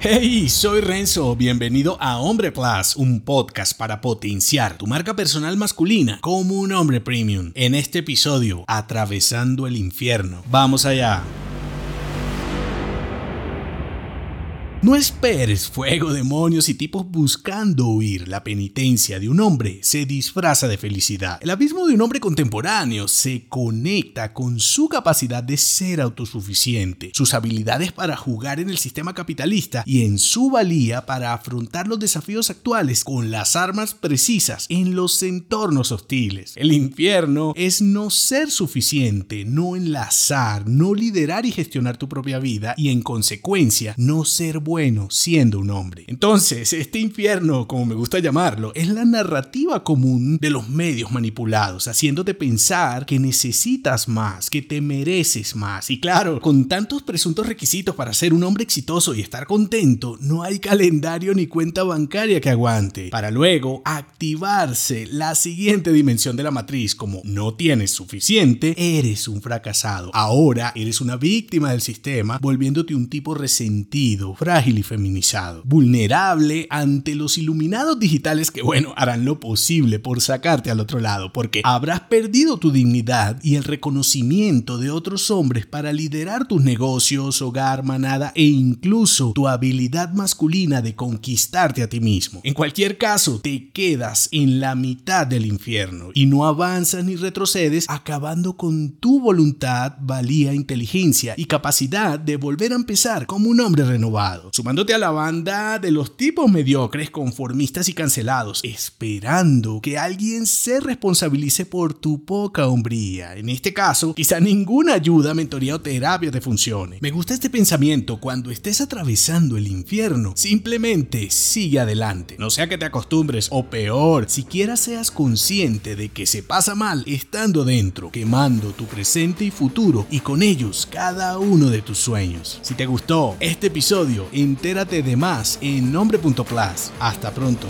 Hey, soy Renzo, bienvenido a Hombre Plus, un podcast para potenciar tu marca personal masculina como un hombre premium. En este episodio, Atravesando el infierno. Vamos allá. No esperes fuego, demonios y tipos buscando huir. La penitencia de un hombre se disfraza de felicidad. El abismo de un hombre contemporáneo se conecta con su capacidad de ser autosuficiente, sus habilidades para jugar en el sistema capitalista y en su valía para afrontar los desafíos actuales con las armas precisas en los entornos hostiles. El infierno es no ser suficiente, no enlazar, no liderar y gestionar tu propia vida y en consecuencia no ser bueno siendo un hombre. Entonces, este infierno, como me gusta llamarlo, es la narrativa común de los medios manipulados, haciéndote pensar que necesitas más, que te mereces más. Y claro, con tantos presuntos requisitos para ser un hombre exitoso y estar contento, no hay calendario ni cuenta bancaria que aguante. Para luego activarse la siguiente dimensión de la matriz, como no tienes suficiente, eres un fracasado. Ahora eres una víctima del sistema, volviéndote un tipo resentido, frágil y feminizado, vulnerable ante los iluminados digitales que, bueno, harán lo posible por sacarte al otro lado, porque habrás perdido tu dignidad y el reconocimiento de otros hombres para liderar tus negocios, hogar, manada e incluso tu habilidad masculina de conquistarte a ti mismo. En cualquier caso, te quedas en la mitad del infierno y no avanzas ni retrocedes, acabando con tu voluntad, valía, inteligencia y capacidad de volver a empezar como un hombre renovado sumándote a la banda de los tipos mediocres, conformistas y cancelados, esperando que alguien se responsabilice por tu poca hombría. En este caso, quizá ninguna ayuda, mentoría o terapia te funcione. Me gusta este pensamiento cuando estés atravesando el infierno. Simplemente sigue adelante. No sea que te acostumbres o peor, siquiera seas consciente de que se pasa mal estando dentro, quemando tu presente y futuro y con ellos cada uno de tus sueños. Si te gustó este episodio, entérate de más en nombre.plus. Hasta pronto.